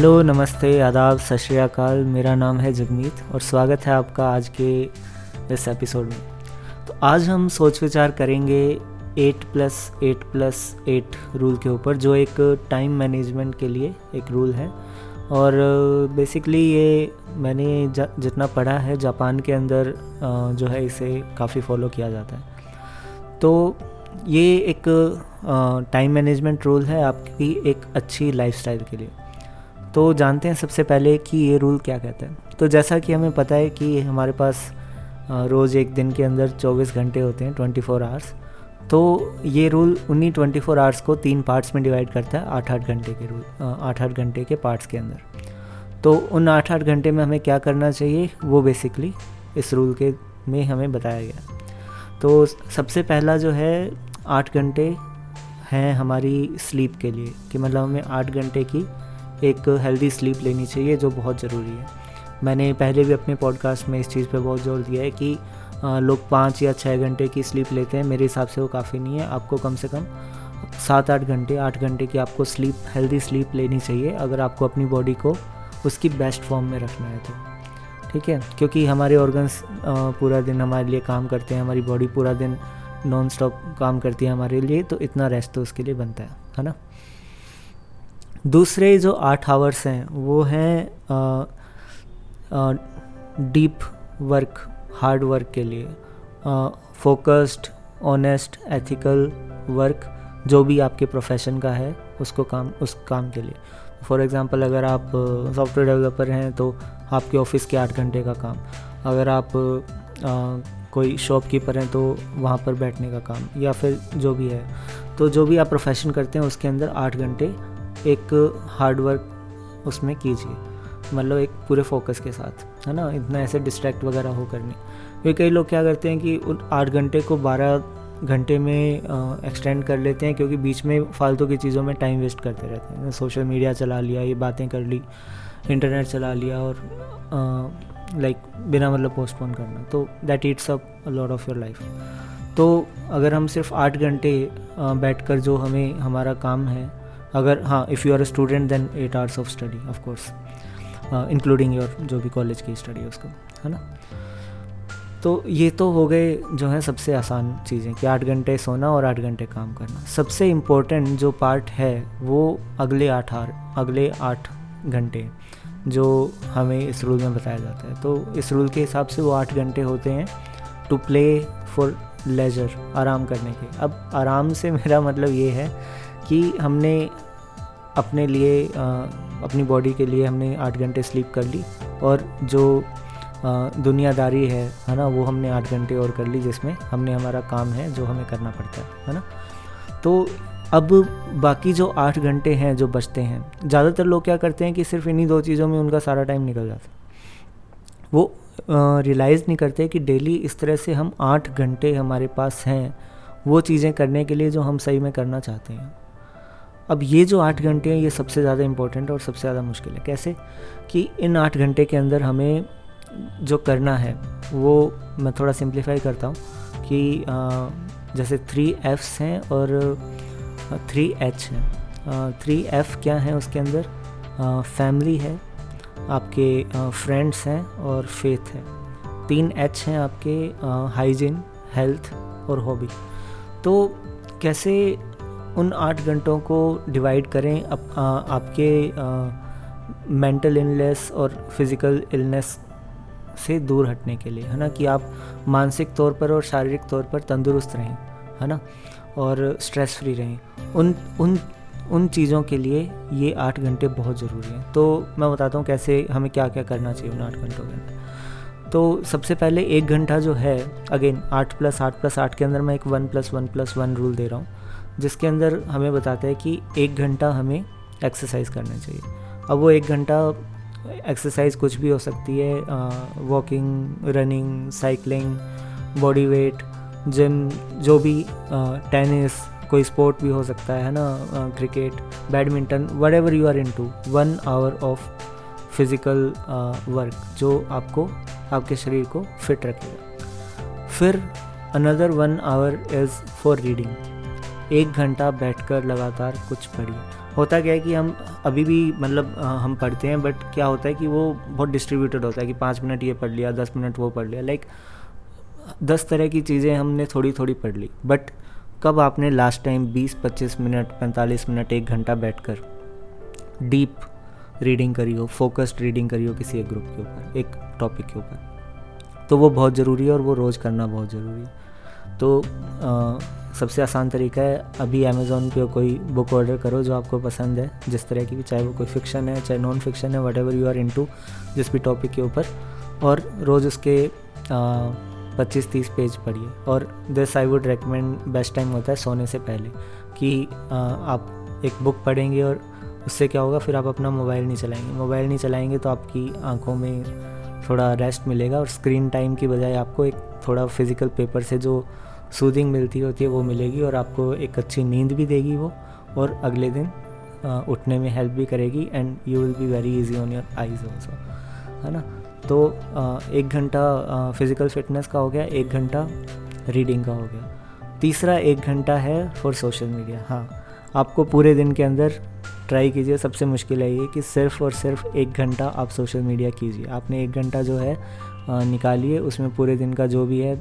Hello, नमस्ते, आदाब, सत श्रीकाल मेरा नाम है जगमीत और स्वागत है आपका आज के इस एपिसोड में। तो आज हम सोच विचार करेंगे eight plus eight plus, eight rule के ऊपर, जो एक टाइम मैनेजमेंट के लिए एक रूल है। और बेसिकली ये मैंने जितना पढ़ा है, जापान के अंदर जो है इसे काफ़ी फॉलो किया जाता है। तो ये एक टाइम मैनेजमेंट रूल है आपकी एक अच्छी लाइफस्टाइल के लिए। तो जानते हैं सबसे पहले कि ये रूल क्या कहता है। तो जैसा कि हमें पता है कि हमारे पास रोज़ एक दिन के अंदर 24 घंटे होते हैं 24 फोर आवर्स तो ये रूल उन्हीं 24 फोर आवर्स को तीन पार्ट्स में डिवाइड करता है आठ आठ घंटे के रूल आठ आठ घंटे के पार्ट्स के अंदर। तो उन आठ आठ घंटे में हमें क्या करना चाहिए? वो बेसिकली इस रूल के में हमें बताया गया। तो सबसे पहला जो है, आठ घंटे हैं हमारी स्लीप के लिए, कि मतलब हमें आठ घंटे की एक हेल्दी स्लीप लेनी चाहिए, जो बहुत ज़रूरी है। मैंने पहले भी अपने पॉडकास्ट में इस चीज़ पे बहुत ज़ोर दिया है कि लोग पाँच या छः घंटे की स्लीप लेते हैं, मेरे हिसाब से वो काफ़ी नहीं है। आपको कम से कम सात आठ घंटे आठ घंटे की आपको स्लीप हेल्दी स्लीप लेनी चाहिए, अगर आपको अपनी बॉडी को उसकी बेस्ट फॉर्म में रखना है तो। ठीक है? क्योंकि हमारे ऑर्गन्स पूरा दिन हमारे लिए काम करते हैं, हमारी बॉडी पूरा दिन नॉन स्टॉप काम करती है हमारे लिए तो इतना रेस्ट तो उसके लिए बनता है है ना? दूसरे जो आठ आवर्स हैं वो हैं डीप वर्क हार्ड वर्क के लिए। फोकस्ड ऑनेस्ट एथिकल वर्क जो भी आपके प्रोफेशन का है उसको काम उस काम के लिए। फॉर एग्ज़ाम्पल अगर आप सॉफ्टवेयर डेवलपर हैं तो आपके ऑफ़िस के आठ घंटे का काम। अगर आप आ, कोई शॉपकीपर हैं तो वहाँ पर बैठने का काम या फिर जो भी है। तो जो भी आप प्रोफेशन करते हैं उसके अंदर आठ घंटे एक हार्ड वर्क उसमें कीजिए। मतलब एक पूरे फोकस के साथ, है ना? इतना ऐसे डिस्ट्रैक्ट वगैरह हो करने। क्योंकि कई लोग क्या करते हैं कि उन आठ घंटे को बारह घंटे में एक्सटेंड कर लेते हैं क्योंकि बीच में फालतू की चीज़ों में टाइम वेस्ट करते रहते हैं। सोशल मीडिया चला लिया, ये बातें कर ली इंटरनेट चला लिया और लाइक बिना मतलब पोस्टपोन करना। तो that eats up lot of your life तो अगर हम सिर्फ़ आठ घंटे बैठ कर जो हमें, हमारा काम है अगर हाँ if you are a student then eight hours of study of course including your जो भी कॉलेज की स्टडी है उसको, है ना? तो ये तो हो गए जो है सबसे आसान चीज़ें कि आठ घंटे सोना और आठ घंटे काम करना। सबसे इम्पोर्टेंट जो पार्ट है वो अगले आठ आर अगले आठ घंटे जो हमें इस रूल में बताया जाता है। तो इस रूल के हिसाब से वो आठ घंटे होते हैं टू प्ले फॉर लेजर आराम करने के। अब आराम से मेरा मतलब ये है कि हमने अपने लिए अपनी बॉडी के लिए हमने आठ घंटे स्लीप कर ली और जो दुनियादारी है है ना, वो हमने आठ घंटे और कर ली जिसमें हमने हमारा काम है जो हमें करना पड़ता है है ना? तो अब बाकी जो आठ घंटे हैं जो बचते हैं, ज़्यादातर लोग क्या करते हैं कि सिर्फ़ इन्हीं दो चीज़ों में उनका सारा टाइम निकल जाता वो रियलाइज़ नहीं करते कि डेली इस तरह से हम आठ घंटे हमारे पास हैं, वो चीज़ें करने के लिए जो हम सही में करना चाहते हैं। अब ये जो आठ घंटे हैं, ये सबसे ज़्यादा इम्पोर्टेंट और सबसे ज़्यादा मुश्किल है। कैसे? कि इन आठ घंटे के अंदर हमें जो करना है, वो मैं थोड़ा सिंप्लीफाई करता हूँ कि जैसे थ्री एफ्स हैं और थ्री एच हैं। थ्री एफ़ क्या है उसके अंदर? फैमिली है, आपके फ्रेंड्स हैं और फेथ है। तीन एच हैं आपके हाइजीन हेल्थ और हॉबी तो कैसे उन आठ घंटों को डिवाइड करें अप, आ, आपके मेंटल इलनेस और फ़िज़िकल इलनेस से दूर हटने के लिए है ना? कि आप मानसिक तौर पर और शारीरिक तौर पर तंदुरुस्त रहें है ना? और स्ट्रेस फ्री रहें। उन उन उन चीज़ों के लिए ये आठ घंटे बहुत ज़रूरी हैं। तो मैं बताता हूँ कैसे हमें क्या क्या करना चाहिए उन आठ घंटों के अंदर। तो सबसे पहले एक घंटा जो है अगेन आठ प्लस आठ प्लस आठ के अंदर मैं एक one plus one plus one rule दे रहा हूँ। जिसके अंदर हमें बताता है कि एक घंटा हमें एक्सरसाइज करना चाहिए। अब वो एक घंटा एक्सरसाइज कुछ भी हो सकती है walking running cycling body weight gym जो भी टेनिस कोई स्पोर्ट भी हो सकता है ना cricket badminton whatever you are into one hour of physical work जो आपको, आपके शरीर को फिट रखेगा। फिर another one hour is for reading एक घंटा बैठकर लगातार कुछ पढ़िए होता क्या है कि हम अभी भी मतलब हम पढ़ते हैं बट क्या होता है कि वो बहुत डिस्ट्रीब्यूटेड होता है कि पाँच मिनट ये पढ़ लिया, दस मिनट वो पढ़ लिया। लाइक दस तरह की चीज़ें हमने थोड़ी थोड़ी पढ़ ली। बट कब आपने लास्ट टाइम बीस, पच्चीस मिनट, पैंतालीस मिनट, एक घंटा बैठ कर डीप रीडिंग करी हो फोकस्ड रीडिंग करी हो किसी एक ग्रुप के ऊपर, एक टॉपिक के ऊपर? तो वो बहुत ज़रूरी है और वो रोज़ करना बहुत ज़रूरी है। तो सबसे आसान तरीका है अभी अमेज़ोन पे कोई बुक ऑर्डर करो जो आपको पसंद है जिस तरह की भी चाहे वो कोई फिक्शन है चाहे नॉन फिक्शन है whatever you are in जिस भी टॉपिक के ऊपर। और रोज़ उसके पच्चीस तीस पेज पढ़िए। और this I would recommend best time होता है सोने से पहले कि आ, आप एक बुक पढ़ेंगे और उससे क्या होगा फिर आप अपना मोबाइल नहीं चलाएँगे। मोबाइल नहीं चलाएँगे तो आपकी आँखों में थोड़ा रेस्ट मिलेगा और स्क्रीन टाइम की बजाय आपको एक थोड़ा फ़िज़िकल पेपर से जो सूदिंग मिलती होती है, वो मिलेगी और आपको एक अच्छी नींद भी देगी वो और अगले दिन उठने में हेल्प भी करेगी and you will be very easy on your eyes also है ना? तो एक घंटा फ़िज़िकल फिटनेस का हो गया, एक घंटा रीडिंग का हो गया। तीसरा एक घंटा है फॉर सोशल मीडिया हाँ। आपको पूरे दिन के अंदर ट्राई कीजिए, सबसे मुश्किल है ये कि सिर्फ़ और सिर्फ़ एक घंटा आप सोशल मीडिया कीजिए। आपने एक घंटा जो है निकालिए, उसमें पूरे दिन का जो भी है,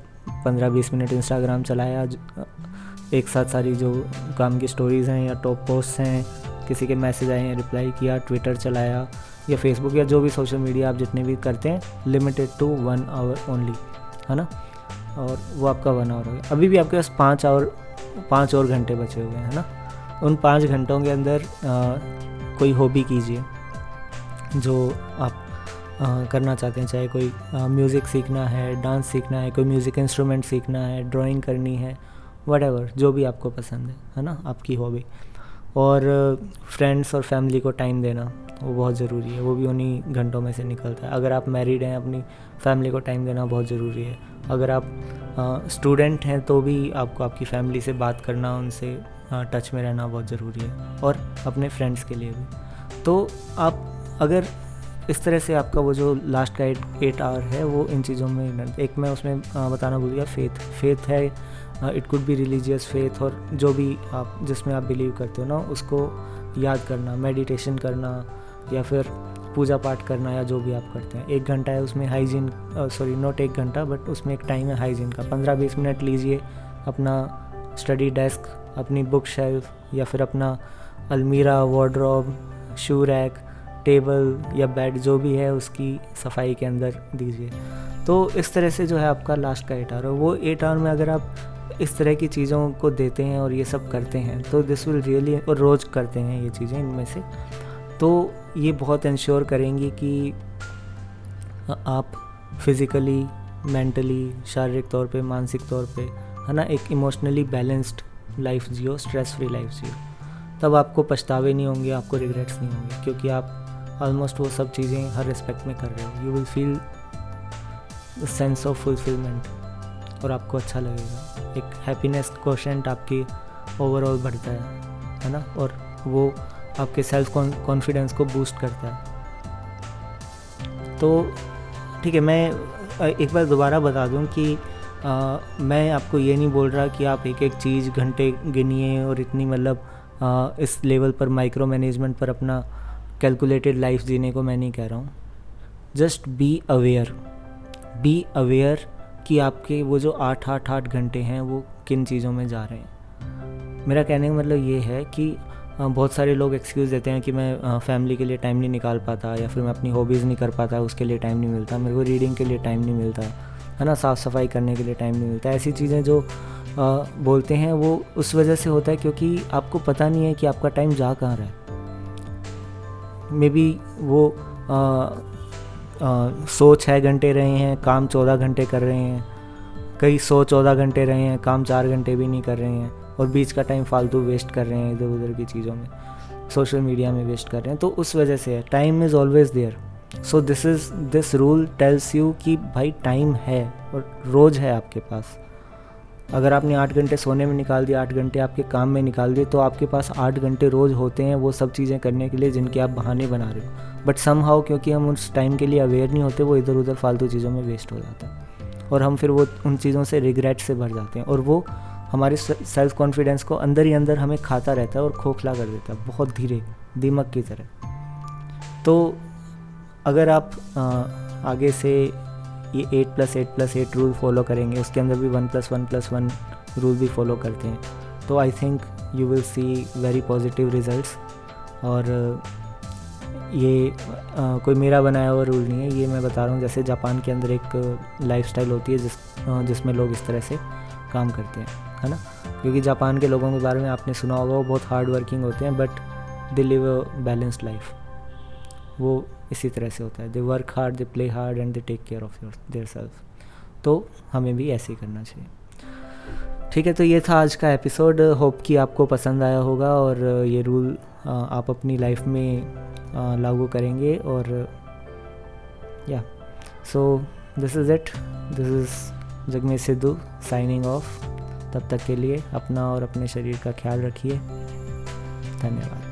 पंद्रह बीस मिनट इंस्टाग्राम चलाया एक साथ सारी जो काम की स्टोरीज़ हैं या टॉप पोस्ट हैं, किसी के मैसेज आए हैं रिप्लाई किया ट्विटर चलाया, या फेसबुक या जो भी सोशल मीडिया आप जितने भी करते हैं limited to one hour only है ना? और वो आपका वन आवर हो गया। अभी भी आपके पास पाँच आवर पाँच और घंटे बचे हुए हैं ना? उन पाँच घंटों के अंदर आ, कोई हॉबी कीजिए जो आप आ, करना चाहते हैं चाहे कोई म्यूज़िक सीखना है डांस सीखना है कोई म्यूज़िक इंस्ट्रूमेंट सीखना है ड्राइंग करनी है वट जो भी आपको पसंद है है ना आपकी हॉबी और फ्रेंड्स और फैमिली को टाइम देना वो बहुत ज़रूरी है वो भी उन्हीं घंटों में से निकलता है। अगर आप मैरिड हैं अपनी फैमिली को टाइम देना बहुत ज़रूरी है। अगर आप स्टूडेंट हैं तो भी आपको आपकी फैमिली से बात करना उनसे टच में रहना बहुत ज़रूरी है और अपने फ्रेंड्स के लिए भी। तो आप अगर इस तरह से आपका वो जो लास्ट का एट एट आवर है, वो इन चीज़ों में एक मैं उसमें बताना भूल गया फेथ फेथ है it could be religious faith और जो भी आप, जिसमें आप बिलीव करते हो ना, उसको याद करना मेडिटेशन करना या फिर पूजा पाठ करना या जो भी आप करते हैं। एक घंटा है उसमें हाइजीन सॉरी नॉट एक घंटा बट उसमें एक टाइम है हाइजीन का। पंद्रह बीस मिनट लीजिए अपना स्टडी डेस्क अपनी बुक शेल्फ या फिर अपना अलमीरा वार्ड्रॉब शू रैक टेबल या बेड जो भी है उसकी सफ़ाई के अंदर दीजिए। तो इस तरह से जो है आपका लास्ट का एट आवर वो एट आवर में अगर आप इस तरह की चीज़ों को देते हैं और ये सब करते हैं तो दिस विल रियली और रोज़ करते हैं ये चीज़ें इनमें से। तो ये बहुत इंश्योर करेंगी कि आप फिज़िकली मेंटली शारीरिक तौर पे, मानसिक तौर पे, है ना, एक इमोशनली बैलेंस्ड लाइफ जियो स्ट्रेस फ्री लाइफ जियो। तब आपको पछतावे नहीं होंगे, आपको रिग्रेट्स नहीं होंगे, क्योंकि आप ऑलमोस्ट वो सब चीज़ें हर रिस्पेक्ट में कर रहे हो। You will feel sense of fulfilment और आपको अच्छा लगेगा। एक हैप्पीनेस क्वेश्चन आपकी ओवरऑल बढ़ता है है ना? और वो आपके सेल्फ कॉन्फिडेंस को बूस्ट करता है। तो ठीक है, मैं एक बार दोबारा बता दूँ कि आ, मैं आपको ये नहीं बोल रहा कि आप एक एक चीज़ घंटे गिनिए और इतनी मतलब इस लेवल पर माइक्रो मैनेजमेंट पर अपना कैलकुलेटेड लाइफ जीने को मैं नहीं कह रहा हूँ। Just be aware be aware कि आपके वो जो आठ आठ आठ घंटे हैं वो किन चीज़ों में जा रहे हैं। मेरा कहने का मतलब ये है कि बहुत सारे लोग एक्सक्यूज़ देते हैं कि मैं फैमिली के लिए टाइम नहीं निकाल पाता या फिर मैं अपनी हॉबीज़ नहीं कर पाता उसके लिए टाइम नहीं मिलता मेरे को रीडिंग के लिए टाइम नहीं मिलता। है ना साफ़ सफ़ाई करने के लिए टाइम नहीं मिलता। ऐसी चीज़ें जो आ, बोलते हैं वो उस वजह से होता है क्योंकि आपको पता नहीं है कि आपका टाइम जा कहाँ रहा है। मे बी वो आ, आ, सो छः घंटे रहे हैं काम चौदह घंटे कर रहे हैं कई सौ चौदह घंटे रहे हैं काम चार घंटे भी नहीं कर रहे हैं और बीच का टाइम फालतू वेस्ट कर रहे हैं इधर उधर की चीज़ों में सोशल मीडिया में वेस्ट कर रहे हैं। तो उस वजह से है time is always there so this is this rule tells you कि भाई टाइम है और रोज़ है आपके पास। अगर आपने आठ घंटे सोने में निकाल दिया, आठ घंटे आपके काम में निकाल दिए तो आपके पास आठ घंटे रोज़ होते हैं वो सब चीज़ें करने के लिए जिनके आप बहाने बना रहे हो। बट सम हाउ क्योंकि हम उस टाइम के लिए अवेयर नहीं होते, वो इधर उधर फालतू चीज़ों में वेस्ट हो जाता है। और हम फिर वो उन चीज़ों से रिग्रेट से भर जाते हैं और वो हमारे सेल्फ कॉन्फिडेंस को अंदर ही अंदर हमें खाता रहता है और खोखला कर देता है, बहुत धीरे, दीमक की तरह। तो अगर आप आ, आगे से ये eight plus eight plus eight rule follow करेंगे उसके अंदर भी one plus one plus one rule भी फॉलो करते हैं तो I think you will see very positive results और ये आ, कोई मेरा बनाया हुआ रूल नहीं है ये मैं बता रहा हूँ जैसे जापान के अंदर एक लाइफस्टाइल होती है जिस जिसमें लोग इस तरह से काम करते हैं है ना? क्योंकि जापान के लोगों के बारे में आपने सुना होगा वो बहुत हार्ड वर्किंग होते हैं but they live a balanced life वो इसी तरह से होता है। They work hard they play hard and they take care of your their self तो हमें भी ऐसे ही करना चाहिए। ठीक है तो ये था आज का एपिसोड होप कि आपको पसंद आया होगा और ये रूल आप अपनी लाइफ में लागू करेंगे और या so this is it this is Jagmesh Sidhu signing off तब तक के लिए अपना और अपने शरीर का ख्याल रखिए। धन्यवाद।